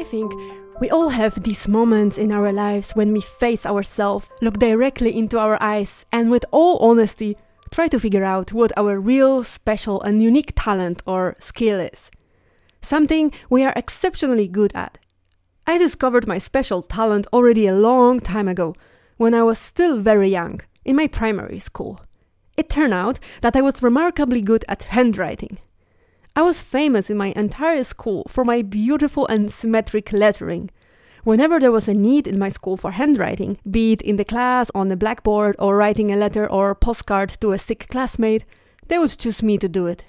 I think we all have these moments in our lives when we face ourselves, look directly into our eyes, and with all honesty, try to figure out what our real, special, and unique talent or skill is. Something we are exceptionally good at. I discovered my special talent already a long time ago, when I was still very young, in my primary school. It turned out that I was remarkably good at handwriting. I was famous in my entire school for my beautiful and symmetric lettering. Whenever there was a need in my school for handwriting, be it in the class, on the blackboard, or writing a letter or postcard to a sick classmate, they would choose me to do it.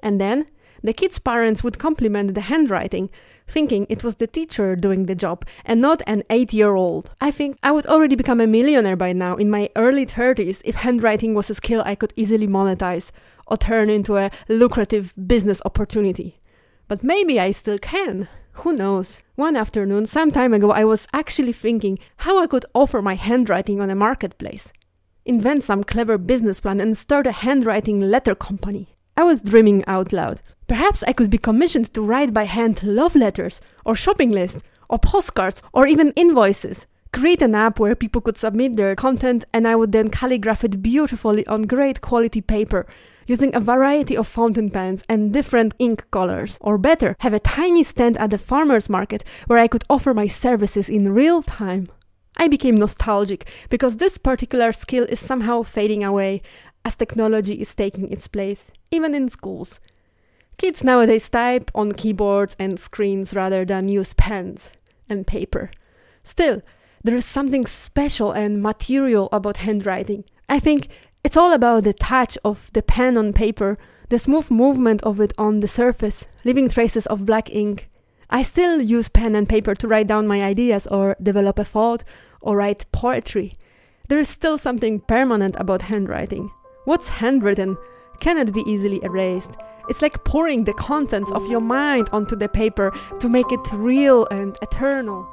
And then, the kids' parents would compliment the handwriting, thinking it was the teacher doing the job and not an eight year old. I think I would already become a millionaire by now in my early 30s if handwriting was a skill I could easily monetize or turn into a lucrative business opportunity. But maybe I still can. Who knows? One afternoon, some time ago, I was actually thinking how I could offer my handwriting on a marketplace. Invent some clever business plan and start a handwriting letter company. I was dreaming out loud. Perhaps I could be commissioned to write by hand love letters, or shopping lists, or postcards, or even invoices. Create an app where people could submit their content and I would then calligraph it beautifully on great quality paper using a variety of fountain pens and different ink colors. Or better, have a tiny stand at the farmer's market where I could offer my services in real time. I became nostalgic because this particular skill is somehow fading away as technology is taking its place, even in schools. Kids nowadays type on keyboards and screens rather than use pens and paper. Still, there is something special and material about handwriting. I think it's all about the touch of the pen on paper, the smooth movement of it on the surface, leaving traces of black ink. I still use pen and paper to write down my ideas or develop a thought or write poetry. There is still something permanent about handwriting. What's handwritten cannot be easily erased. It's like pouring the contents of your mind onto the paper to make it real and eternal.